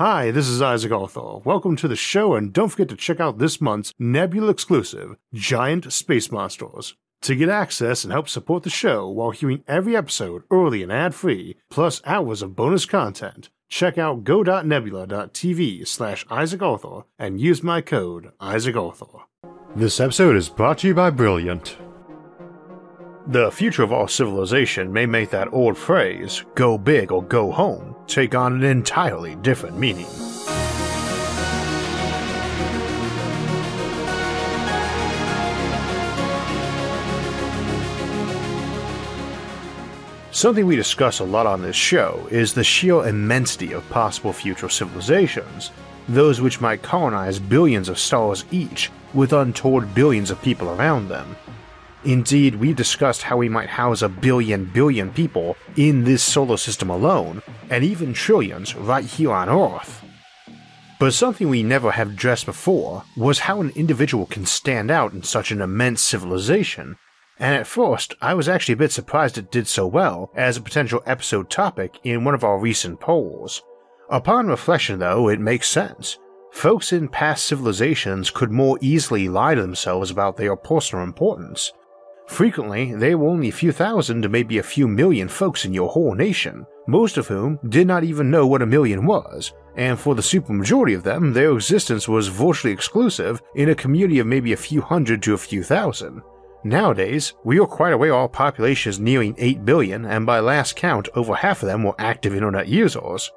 Hi, this is Isaac Arthur. Welcome to the show, and don't forget to check out this month's Nebula exclusive, Giant Space Monsters. To get access and help support the show while hearing every episode early and ad free, plus hours of bonus content, check out go.nebula.tv slash Isaac Arthur and use my code Isaac Arthur. This episode is brought to you by Brilliant. The future of our civilization may make that old phrase, go big or go home, take on an entirely different meaning. Something we discuss a lot on this show is the sheer immensity of possible future civilizations, those which might colonize billions of stars each with untold billions of people around them. Indeed, we discussed how we might house a billion billion people in this solar system alone, and even trillions right here on Earth. But something we never have addressed before was how an individual can stand out in such an immense civilization, and at first I was actually a bit surprised it did so well as a potential episode topic in one of our recent polls. Upon reflection, though, it makes sense. Folks in past civilizations could more easily lie to themselves about their personal importance. Frequently, there were only a few thousand to maybe a few million folks in your whole nation, most of whom did not even know what a million was, and for the supermajority of them, their existence was virtually exclusive in a community of maybe a few hundred to a few thousand. Nowadays, we are quite aware our population is nearing 8 billion, and by last count, over half of them were active internet users.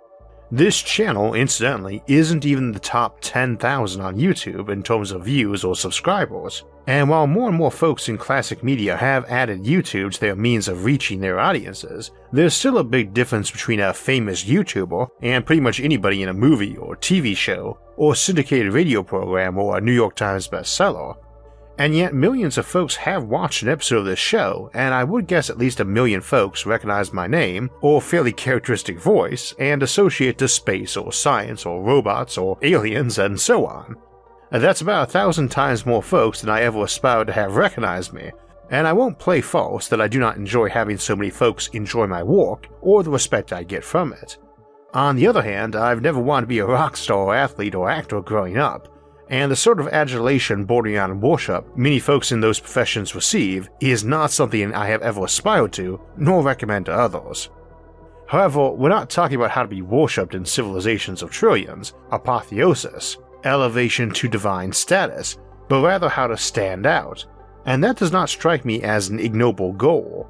This channel, incidentally, isn't even the top 10,000 on YouTube in terms of views or subscribers. And while more and more folks in classic media have added YouTube to their means of reaching their audiences, there's still a big difference between a famous YouTuber and pretty much anybody in a movie or TV show, or syndicated radio program or a New York Times bestseller. And yet, millions of folks have watched an episode of this show, and I would guess at least a million folks recognize my name, or fairly characteristic voice, and associate to space or science or robots or aliens and so on. Uh, that's about a thousand times more folks than I ever aspired to have recognized me, and I won't play false that I do not enjoy having so many folks enjoy my work or the respect I get from it. On the other hand, I've never wanted to be a rock star, athlete, or actor growing up, and the sort of adulation bordering on worship many folks in those professions receive is not something I have ever aspired to, nor recommend to others. However, we're not talking about how to be worshipped in civilizations of trillions, apotheosis, elevation to divine status, but rather how to stand out, and that does not strike me as an ignoble goal.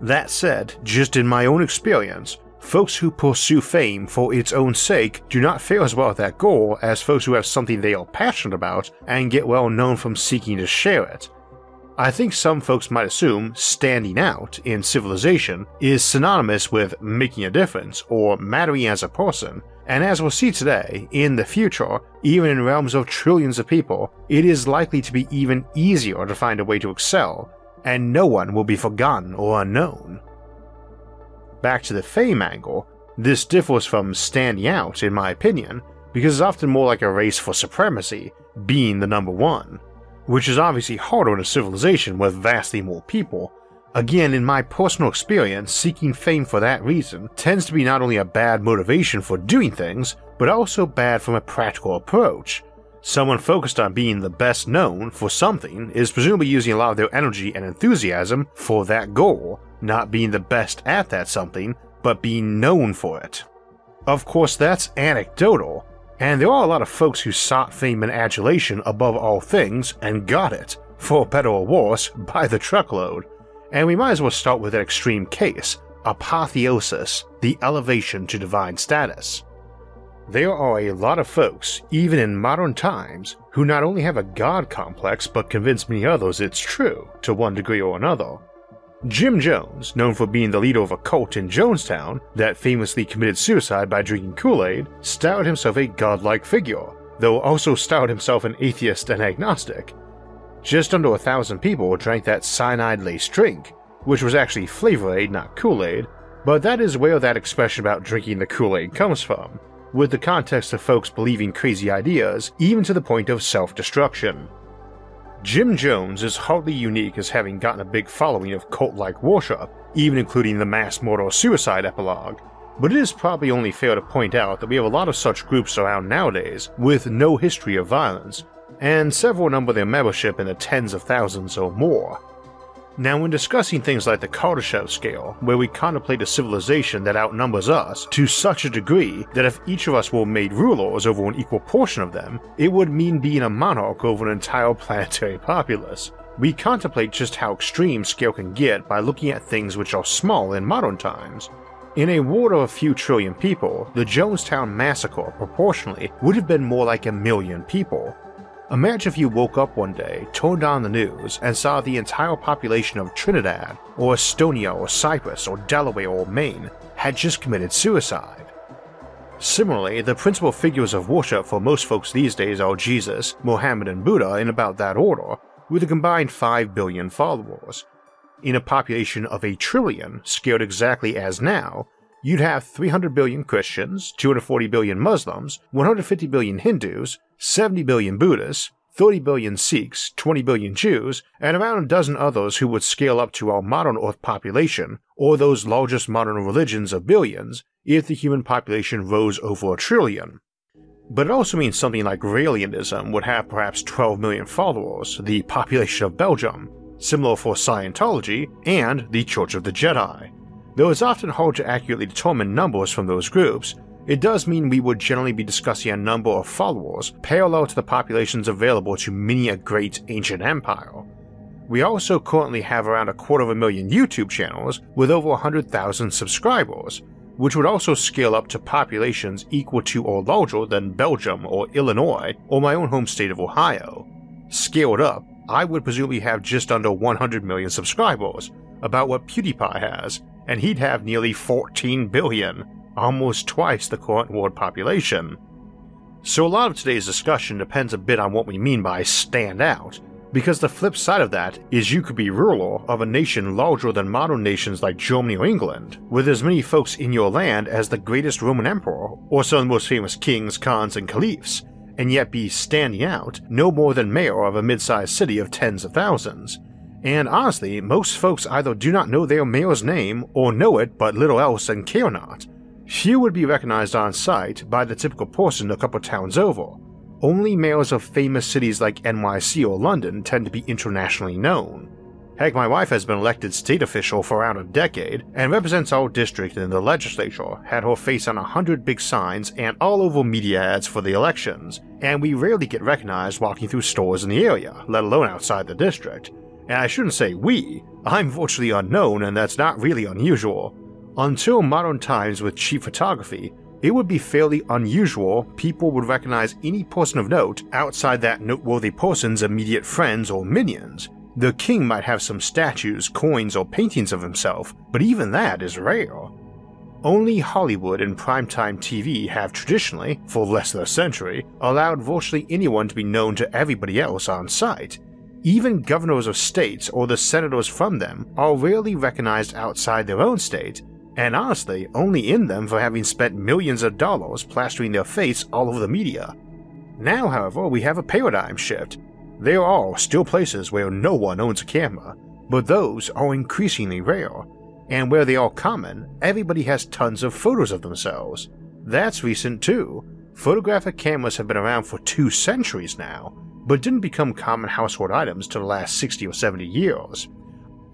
That said, just in my own experience, folks who pursue fame for its own sake do not fare as well at that goal as folks who have something they are passionate about and get well known from seeking to share it. I think some folks might assume standing out in civilization is synonymous with making a difference or mattering as a person, and as we'll see today, in the future, even in realms of trillions of people, it is likely to be even easier to find a way to excel, and no one will be forgotten or unknown. Back to the fame angle, this differs from standing out, in my opinion, because it's often more like a race for supremacy, being the number one, which is obviously harder in a civilization with vastly more people. Again, in my personal experience, seeking fame for that reason tends to be not only a bad motivation for doing things, but also bad from a practical approach. Someone focused on being the best known for something is presumably using a lot of their energy and enthusiasm for that goal, not being the best at that something, but being known for it. Of course, that's anecdotal, and there are a lot of folks who sought fame and adulation above all things and got it, for better or worse, by the truckload. And we might as well start with an extreme case apotheosis, the elevation to divine status. There are a lot of folks, even in modern times, who not only have a god complex but convince many others it's true, to one degree or another, Jim Jones, known for being the leader of a cult in Jonestown that famously committed suicide by drinking Kool Aid, styled himself a godlike figure, though also styled himself an atheist and agnostic. Just under a thousand people drank that cyanide laced drink, which was actually Flavor Aid, not Kool Aid, but that is where that expression about drinking the Kool Aid comes from, with the context of folks believing crazy ideas, even to the point of self destruction. Jim Jones is hardly unique as having gotten a big following of cult like worship, even including the mass murder suicide epilogue, but it is probably only fair to point out that we have a lot of such groups around nowadays with no history of violence, and several number their membership in the tens of thousands or more. Now, when discussing things like the Kardashev scale, where we contemplate a civilization that outnumbers us to such a degree that if each of us were made rulers over an equal portion of them, it would mean being a monarch over an entire planetary populace, we contemplate just how extreme scale can get by looking at things which are small in modern times. In a world of a few trillion people, the Jonestown massacre proportionally would have been more like a million people, Imagine if you woke up one day, turned on the news, and saw the entire population of Trinidad, or Estonia, or Cyprus, or Delaware, or Maine had just committed suicide. Similarly, the principal figures of worship for most folks these days are Jesus, Mohammed, and Buddha in about that order, with a combined 5 billion followers. In a population of a trillion, scaled exactly as now, you'd have 300 billion Christians, 240 billion Muslims, 150 billion Hindus, 70 billion Buddhists, 30 billion Sikhs, 20 billion Jews, and around a dozen others who would scale up to our modern Earth population, or those largest modern religions of billions, if the human population rose over a trillion. But it also means something like Raelianism would have perhaps 12 million followers, the population of Belgium, similar for Scientology, and the Church of the Jedi. Though it's often hard to accurately determine numbers from those groups, it does mean we would generally be discussing a number of followers parallel to the populations available to many a great ancient empire. We also currently have around a quarter of a million YouTube channels with over 100,000 subscribers, which would also scale up to populations equal to or larger than Belgium or Illinois or my own home state of Ohio. Scaled up, I would presumably have just under 100 million subscribers, about what PewDiePie has, and he'd have nearly 14 billion, almost twice the current world population. So a lot of today's discussion depends a bit on what we mean by stand out, because the flip side of that is you could be ruler of a nation larger than modern nations like Germany or England, with as many folks in your land as the greatest Roman emperor or some of the most famous kings, khans, and caliphs, and yet be standing out no more than mayor of a mid-sized city of tens of thousands, and honestly, most folks either do not know their mayor's name or know it but little else and care not. Few would be recognized on sight by the typical person a couple towns over. Only mayors of famous cities like NYC or London tend to be internationally known. Heck, my wife has been elected state official for around a decade and represents our district in the legislature, had her face on a hundred big signs and all over media ads for the elections, and we rarely get recognized walking through stores in the area, let alone outside the district. And I shouldn't say we, I'm virtually unknown, and that's not really unusual. Until modern times with cheap photography, it would be fairly unusual people would recognize any person of note outside that noteworthy person's immediate friends or minions. The king might have some statues, coins, or paintings of himself, but even that is rare. Only Hollywood and primetime TV have traditionally, for less than a century, allowed virtually anyone to be known to everybody else on sight, even governors of states or the senators from them are rarely recognized outside their own state, and honestly only in them for having spent millions of dollars plastering their face all over the media. Now, however, we have a paradigm shift. There are still places where no one owns a camera, but those are increasingly rare, and where they are common, everybody has tons of photos of themselves. That's recent too. Photographic cameras have been around for two centuries now, but didn't become common household items till the last 60 or 70 years.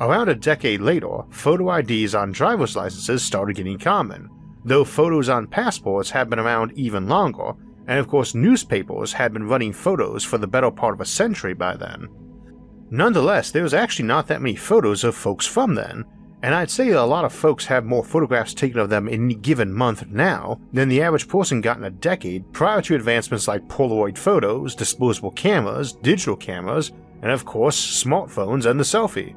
Around a decade later, photo IDs on driver's licenses started getting common, though photos on passports had been around even longer, and of course, newspapers had been running photos for the better part of a century by then. Nonetheless, there was actually not that many photos of folks from then, and I'd say a lot of folks have more photographs taken of them in any given month now than the average person got in a decade prior to advancements like Polaroid photos, disposable cameras, digital cameras, and of course, smartphones and the selfie.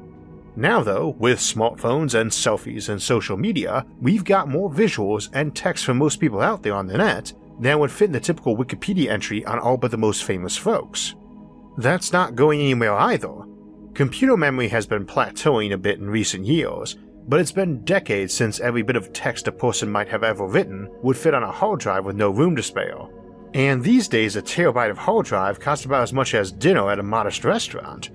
Now, though, with smartphones and selfies and social media, we've got more visuals and text from most people out there on the net than would fit in the typical Wikipedia entry on all but the most famous folks. That's not going anywhere either. Computer memory has been plateauing a bit in recent years, but it's been decades since every bit of text a person might have ever written would fit on a hard drive with no room to spare. And these days, a terabyte of hard drive costs about as much as dinner at a modest restaurant.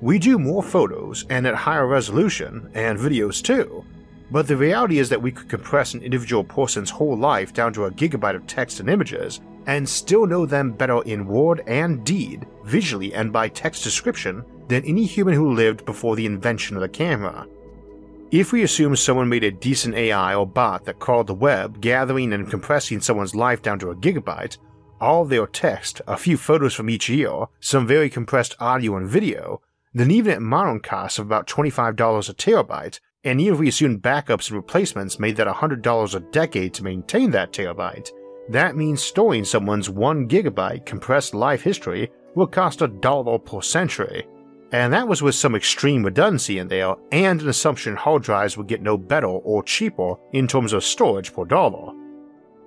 We do more photos and at higher resolution, and videos too. but the reality is that we could compress an individual person's whole life down to a gigabyte of text and images and still know them better in word and deed, visually and by text description, than any human who lived before the invention of the camera. If we assume someone made a decent AI or bot that crawled the web, gathering and compressing someone's life down to a gigabyte, all their text, a few photos from each year, some very compressed audio and video, then even at modern costs of about $25 a terabyte, and even if we assume backups and replacements made that $100 a decade to maintain that terabyte, that means storing someone's 1 gigabyte compressed life history will cost a dollar per century, and that was with some extreme redundancy in there and an assumption hard drives would get no better or cheaper in terms of storage per dollar.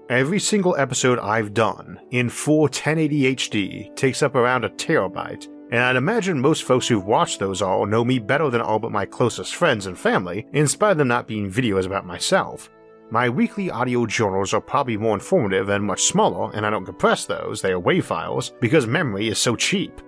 Every single episode I've done in full 1080 HD takes up around a terabyte, and I'd imagine most folks who've watched those all know me better than all but my closest friends and family, in spite of them not being videos about myself. My weekly audio journals are probably more informative and much smaller, and I don't compress those, they are WAV files, because memory is so cheap.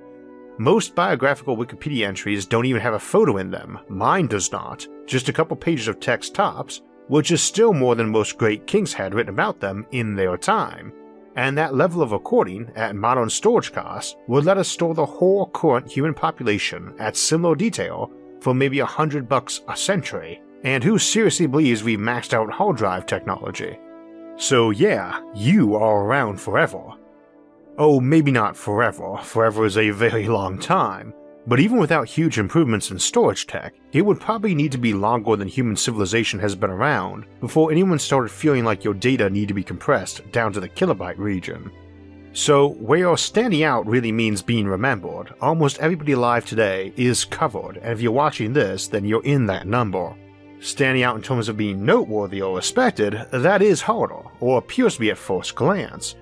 Most biographical Wikipedia entries don't even have a photo in them, mine does not, just a couple pages of text tops, which is still more than most great kings had written about them in their time. And that level of recording at modern storage costs would let us store the whole current human population at similar detail for maybe a hundred bucks a century. And who seriously believes we've maxed out hard drive technology? So yeah, you are around forever, Oh, maybe not forever, forever is a very long time, but even without huge improvements in storage tech, it would probably need to be longer than human civilization has been around before anyone started feeling like your data need to be compressed down to the kilobyte region. So, where standing out really means being remembered, almost everybody alive today is covered, and if you're watching this, then you're in that number. Standing out in terms of being noteworthy or respected, that is harder, or appears to be at first glance,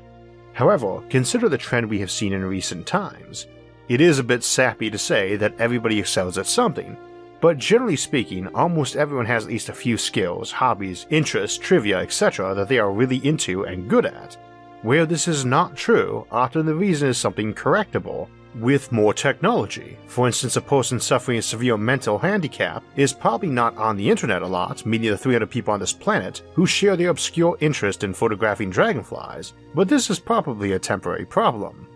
However, consider the trend we have seen in recent times. It is a bit sappy to say that everybody excels at something, but generally speaking, almost everyone has at least a few skills, hobbies, interests, trivia, etc. that they are really into and good at. Where this is not true, often the reason is something correctable, with more technology. For instance, a person suffering a severe mental handicap is probably not on the internet a lot, meeting the 300 people on this planet who share their obscure interest in photographing dragonflies, but this is probably a temporary problem.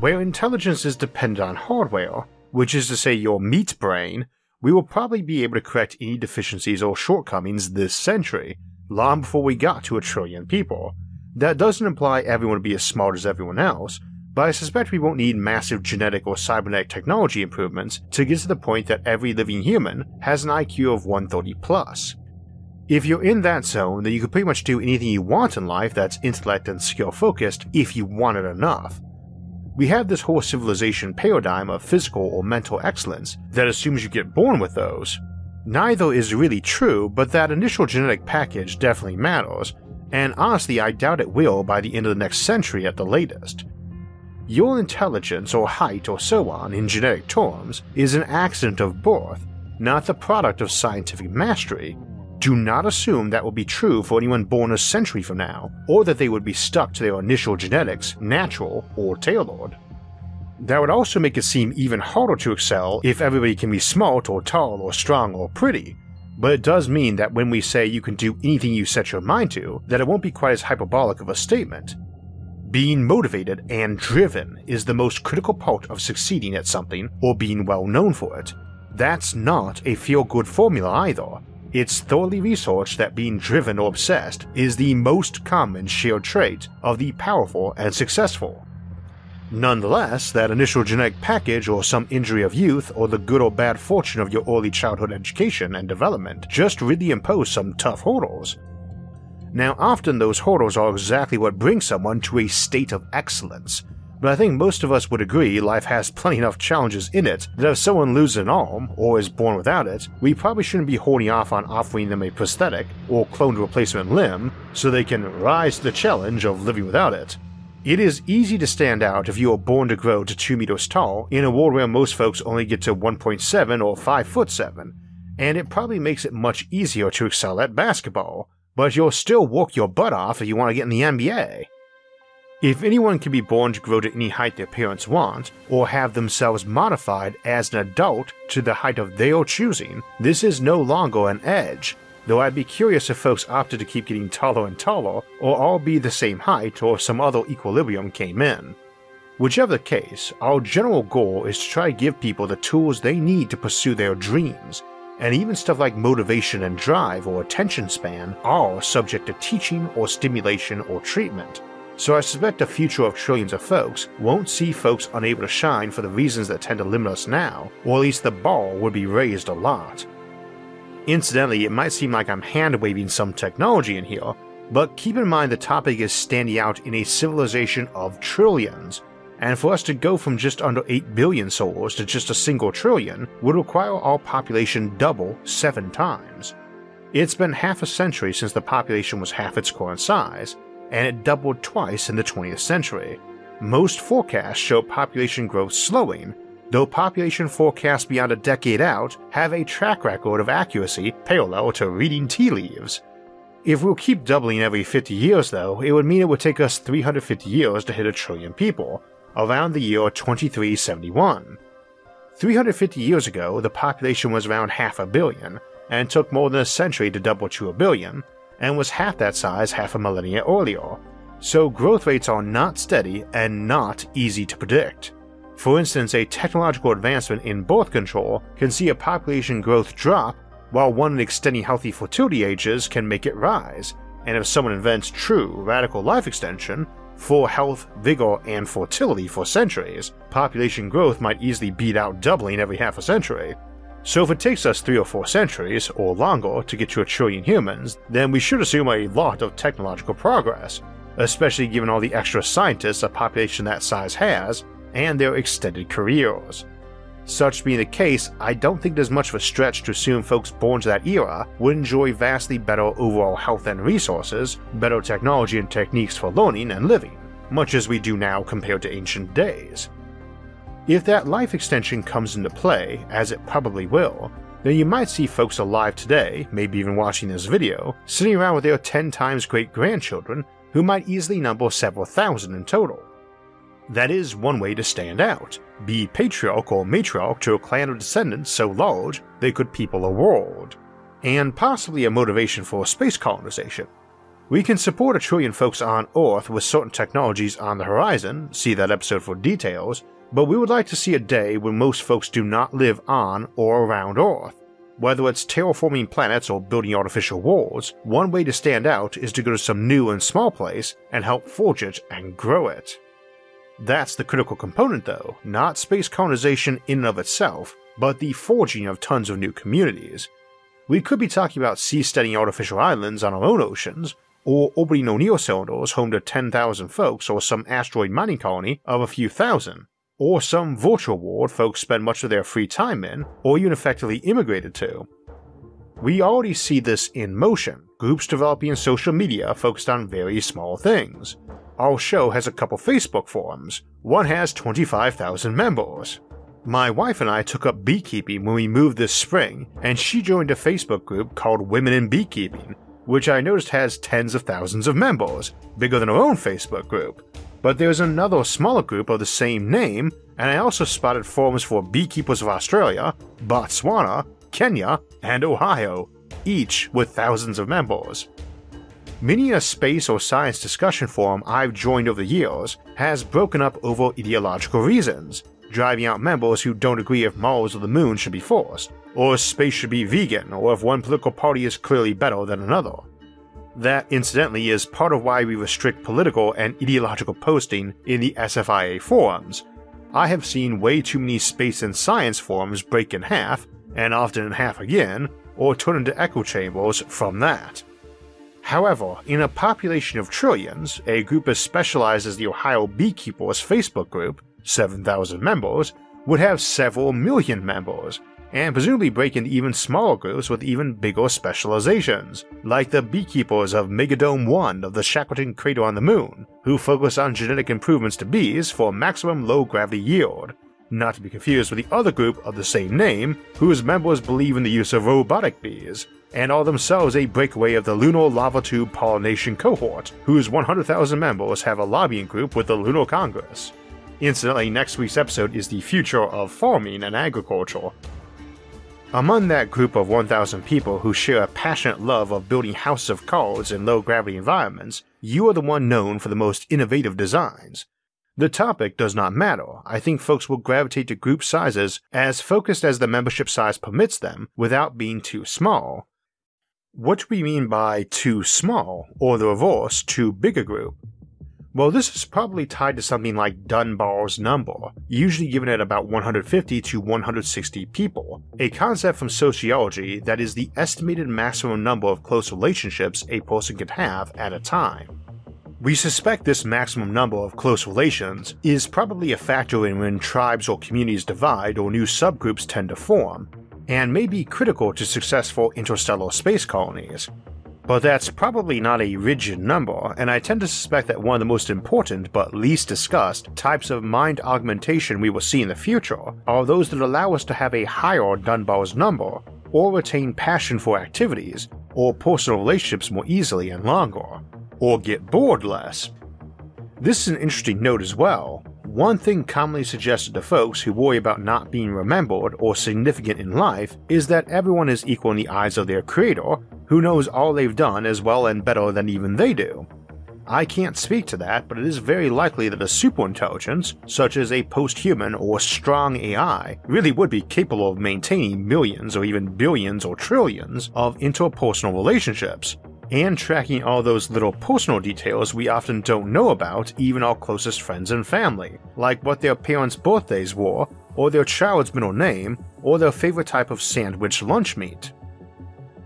Where intelligence is dependent on hardware, which is to say your meat brain, we will probably be able to correct any deficiencies or shortcomings this century, long before we got to a trillion people. That doesn't imply everyone will be as smart as everyone else, but I suspect we won't need massive genetic or cybernetic technology improvements to get to the point that every living human has an IQ of 130 plus. If you're in that zone, then you can pretty much do anything you want in life that's intellect and skill focused if you want it enough. We have this whole civilization paradigm of physical or mental excellence that assumes you get born with those. Neither is really true, but that initial genetic package definitely matters, and honestly, I doubt it will by the end of the next century at the latest. Your intelligence or height or so on in genetic terms is an accident of birth, not the product of scientific mastery. Do not assume that will be true for anyone born a century from now, or that they would be stuck to their initial genetics, natural or tailored. That would also make it seem even harder to excel if everybody can be smart or tall or strong or pretty, but it does mean that when we say you can do anything you set your mind to, that it won't be quite as hyperbolic of a statement. Being motivated and driven is the most critical part of succeeding at something or being well known for it. That's not a feel good formula either. It's thoroughly researched that being driven or obsessed is the most common shared trait of the powerful and successful. Nonetheless, that initial genetic package or some injury of youth or the good or bad fortune of your early childhood education and development just really impose some tough hurdles, now, often those hurdles are exactly what brings someone to a state of excellence, but I think most of us would agree life has plenty enough challenges in it that if someone loses an arm or is born without it, we probably shouldn't be holding off on offering them a prosthetic or cloned replacement limb so they can rise to the challenge of living without it. It is easy to stand out if you are born to grow to 2 meters tall in a world where most folks only get to 1.7 or 5 foot 7, and it probably makes it much easier to excel at basketball, but you'll still work your butt off if you want to get in the NBA. If anyone can be born to grow to any height their parents want, or have themselves modified as an adult to the height of their choosing, this is no longer an edge. though I'd be curious if folks opted to keep getting taller and taller, or all be the same height, or some other equilibrium came in. Whichever the case, our general goal is to try to give people the tools they need to pursue their dreams, and even stuff like motivation and drive or attention span are subject to teaching or stimulation or treatment. So I suspect the future of trillions of folks won't see folks unable to shine for the reasons that tend to limit us now, or at least the bar would be raised a lot. Incidentally, it might seem like I'm hand waving some technology in here, but keep in mind the topic is standing out in a civilization of trillions, and for us to go from just under 8 billion souls to just a single trillion would require our population double seven times. It's been half a century since the population was half its current size, and it doubled twice in the 20th century. Most forecasts show population growth slowing, though population forecasts beyond a decade out have a track record of accuracy parallel to reading tea leaves. If we'll keep doubling every 50 years, though, it would mean it would take us 350 years to hit a trillion people, around the year 2371. 350 years ago, the population was around half a billion, and took more than a century to double to a billion, and was half that size half a millennia earlier. So growth rates are not steady and not easy to predict. For instance, a technological advancement in birth control can see a population growth drop, while one in extending healthy fertility ages can make it rise, and if someone invents true radical life extension, for health, vigor, and fertility for centuries, population growth might easily beat out doubling every half a century. So if it takes us three or four centuries, or longer, to get to a trillion humans, then we should assume a lot of technological progress, especially given all the extra scientists a population that size has, and their extended careers. Such being the case, I don't think there's much of a stretch to assume folks born to that era would enjoy vastly better overall health and resources, better technology and techniques for learning and living, much as we do now compared to ancient days. If that life extension comes into play, as it probably will, then you might see folks alive today, maybe even watching this video, sitting around with their 10 times great grandchildren who might easily number several thousand in total. That is one way to stand out, be patriarch or matriarch to a clan of descendants so large they could people a world, and possibly a motivation for space colonization. We can support a trillion folks on Earth with certain technologies on the horizon, see that episode for details, but we would like to see a day when most folks do not live on or around Earth. Whether it's terraforming planets or building artificial worlds, one way to stand out is to go to some new and small place and help forge it and grow it. That's the critical component, though, not space colonization in and of itself, but the forging of tons of new communities. We could be talking about seasteading artificial islands on our own oceans, or orbiting O'Neill cylinders home to 10,000 folks or some asteroid mining colony of a few thousand, or some virtual world folks spend much of their free time in, or even effectively immigrated to. We already see this in motion, groups developing social media focused on very small things, our show has a couple Facebook forums. One has 25,000 members. My wife and I took up beekeeping when we moved this spring, and she joined a Facebook group called Women in Beekeeping, which I noticed has tens of thousands of members, bigger than our own Facebook group. But there's another smaller group of the same name, and I also spotted forums for beekeepers of Australia, Botswana, Kenya, and Ohio, each with thousands of members. Many a space or science discussion forum I've joined over the years has broken up over ideological reasons, driving out members who don't agree if Mars or the Moon should be forced, or if space should be vegan, or if one political party is clearly better than another. That, incidentally, is part of why we restrict political and ideological posting in the SFIA forums. I have seen way too many space and science forums break in half, and often in half again, or turn into echo chambers from that. However, in a population of trillions, a group as specialized as the Ohio Beekeepers Facebook group, 7,000 members, would have several million members, and presumably break into even smaller groups with even bigger specializations, like the beekeepers of Megadome 1 of the Shackleton crater on the moon, who focus on genetic improvements to bees for maximum low gravity yield, not to be confused with the other group of the same name, whose members believe in the use of robotic bees, and are themselves a breakaway of the Lunar Lava Tube Pollination Cohort, whose 100,000 members have a lobbying group with the Lunar Congress. Incidentally, next week's episode is the future of farming and agriculture. Among that group of 1,000 people who share a passionate love of building houses of cards in low gravity environments, you are the one known for the most innovative designs. The topic does not matter. I think folks will gravitate to group sizes as focused as the membership size permits them without being too small. What do we mean by too small, or the reverse, too big a group? Well, this is probably tied to something like Dunbar's number, usually given at about 150 to 160 people, a concept from sociology that is the estimated maximum number of close relationships a person can have at a time. We suspect this maximum number of close relations is probably a factor in when tribes or communities divide or new subgroups tend to form, and may be critical to successful interstellar space colonies, but that's probably not a rigid number, and I tend to suspect that one of the most important but least discussed types of mind augmentation we will see in the future are those that allow us to have a higher Dunbar's number, or retain passion for activities, or personal relationships more easily and longer, or get bored less. This is an interesting note as well. One thing commonly suggested to folks who worry about not being remembered or significant in life is that everyone is equal in the eyes of their creator, who knows all they've done as well and better than even they do. I can't speak to that, but it is very likely that a superintelligence, such as a post-human or strong AI, really would be capable of maintaining millions or even billions or trillions of interpersonal relationships, and tracking all those little personal details we often don't know about even our closest friends and family, like what their parents' birthdays were, or their child's middle name, or their favorite type of sandwich lunch meat.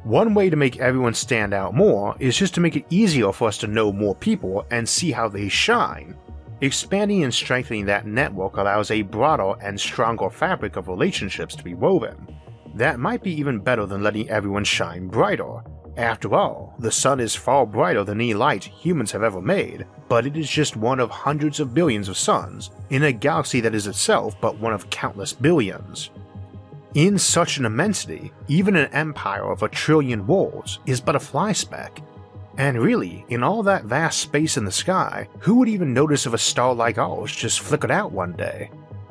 One way to make everyone stand out more is just to make it easier for us to know more people and see how they shine. Expanding and strengthening that network allows a broader and stronger fabric of relationships to be woven. That might be even better than letting everyone shine brighter. After all, the sun is far brighter than any light humans have ever made, but it is just one of hundreds of billions of suns in a galaxy that is itself but one of countless billions. In such an immensity, even an empire of a trillion worlds is but a fly speck. And really, in all that vast space in the sky, who would even notice if a star like ours just flickered out one day?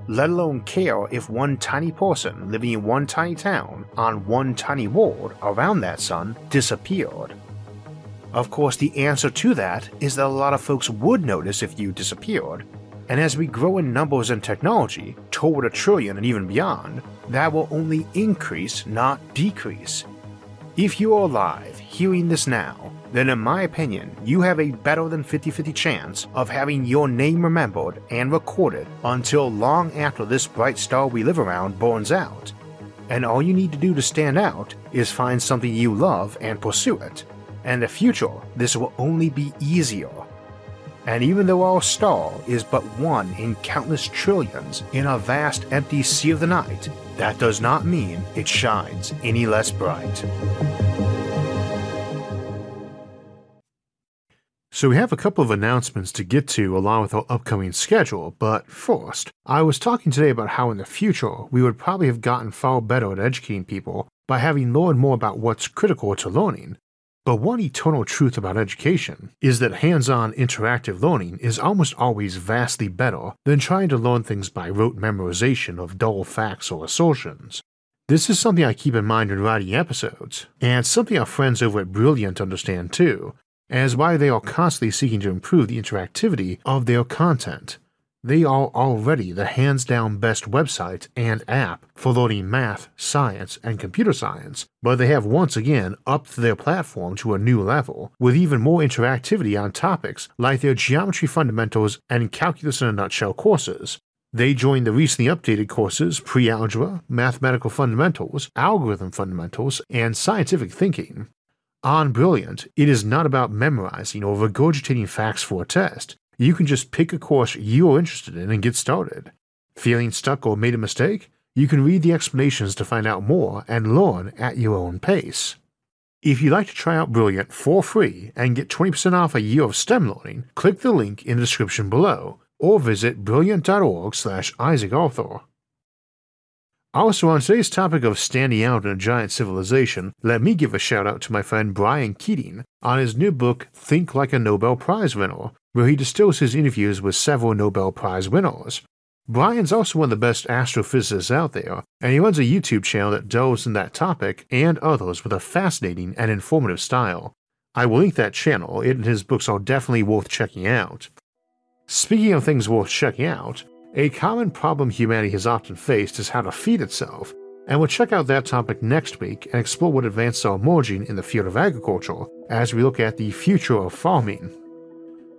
Let alone care if one tiny person living in one tiny town on one tiny world around that sun disappeared. Of course, the answer to that is that a lot of folks would notice if you disappeared, and as we grow in numbers and technology toward a trillion and even beyond, that will only increase, not decrease. If you are alive hearing this now, then in my opinion, you have a better than 50 50 chance of having your name remembered and recorded until long after this bright star we live around burns out. And all you need to do to stand out is find something you love and pursue it. And the future, this will only be easier and even though our star is but one in countless trillions in a vast empty sea of the night, that does not mean it shines any less bright. So, we have a couple of announcements to get to along with our upcoming schedule, but first, I was talking today about how in the future we would probably have gotten far better at educating people by having learned more about what's critical to learning, but one eternal truth about education is that hands on interactive learning is almost always vastly better than trying to learn things by rote memorization of dull facts or assertions. This is something I keep in mind when writing episodes, and something our friends over at Brilliant understand too, as why they are constantly seeking to improve the interactivity of their content they are already the hands down best website and app for learning math, science, and computer science, but they have once again upped their platform to a new level, with even more interactivity on topics like their geometry fundamentals and calculus in a nutshell courses. They joined the recently updated courses Pre Algebra, Mathematical Fundamentals, Algorithm Fundamentals, and Scientific Thinking. On Brilliant, it is not about memorizing or regurgitating facts for a test, you can just pick a course you're interested in and get started. Feeling stuck or made a mistake? You can read the explanations to find out more and learn at your own pace. If you'd like to try out Brilliant for free and get 20% off a year of STEM learning, click the link in the description below or visit brilliant.org slash Isaac. Also, on today's topic of standing out in a giant civilization, let me give a shout out to my friend Brian Keating on his new book, Think Like a Nobel Prize Winner, where he distills his interviews with several Nobel Prize winners. Brian's also one of the best astrophysicists out there, and he runs a YouTube channel that delves in that topic and others with a fascinating and informative style. I will link that channel, it and his books are definitely worth checking out. Speaking of things worth checking out, a common problem humanity has often faced is how to feed itself, and we'll check out that topic next week and explore what advances are emerging in the field of agriculture as we look at the future of farming.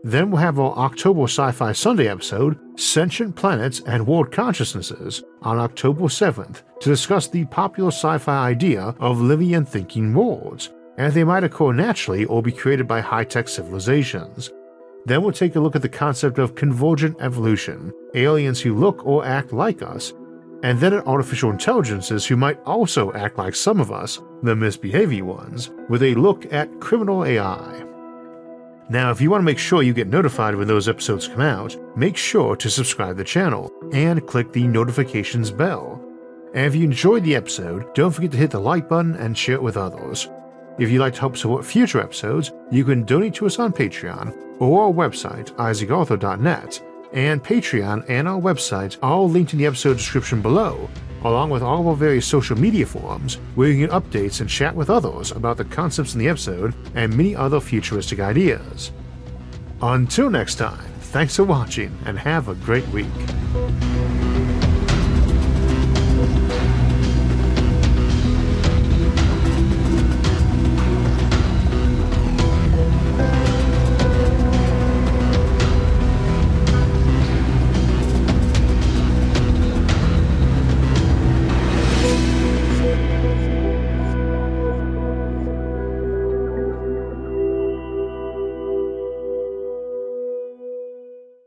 Then we'll have our October Sci Fi Sunday episode, Sentient Planets and World Consciousnesses, on October 7th to discuss the popular sci fi idea of living and thinking worlds, and they might occur naturally or be created by high tech civilizations. Then we'll take a look at the concept of convergent evolution, aliens who look or act like us, and then at artificial intelligences who might also act like some of us, the misbehaving ones, with a look at criminal AI. Now, if you want to make sure you get notified when those episodes come out, make sure to subscribe to the channel and click the notifications bell. And if you enjoyed the episode, don't forget to hit the like button and share it with others. If you'd like to help support future episodes, you can donate to us on Patreon or our website, isaacarthur.net, and Patreon and our website are all linked in the episode description below, along with all of our various social media forums where you can updates and chat with others about the concepts in the episode and many other futuristic ideas. Until next time, thanks for watching and have a great week.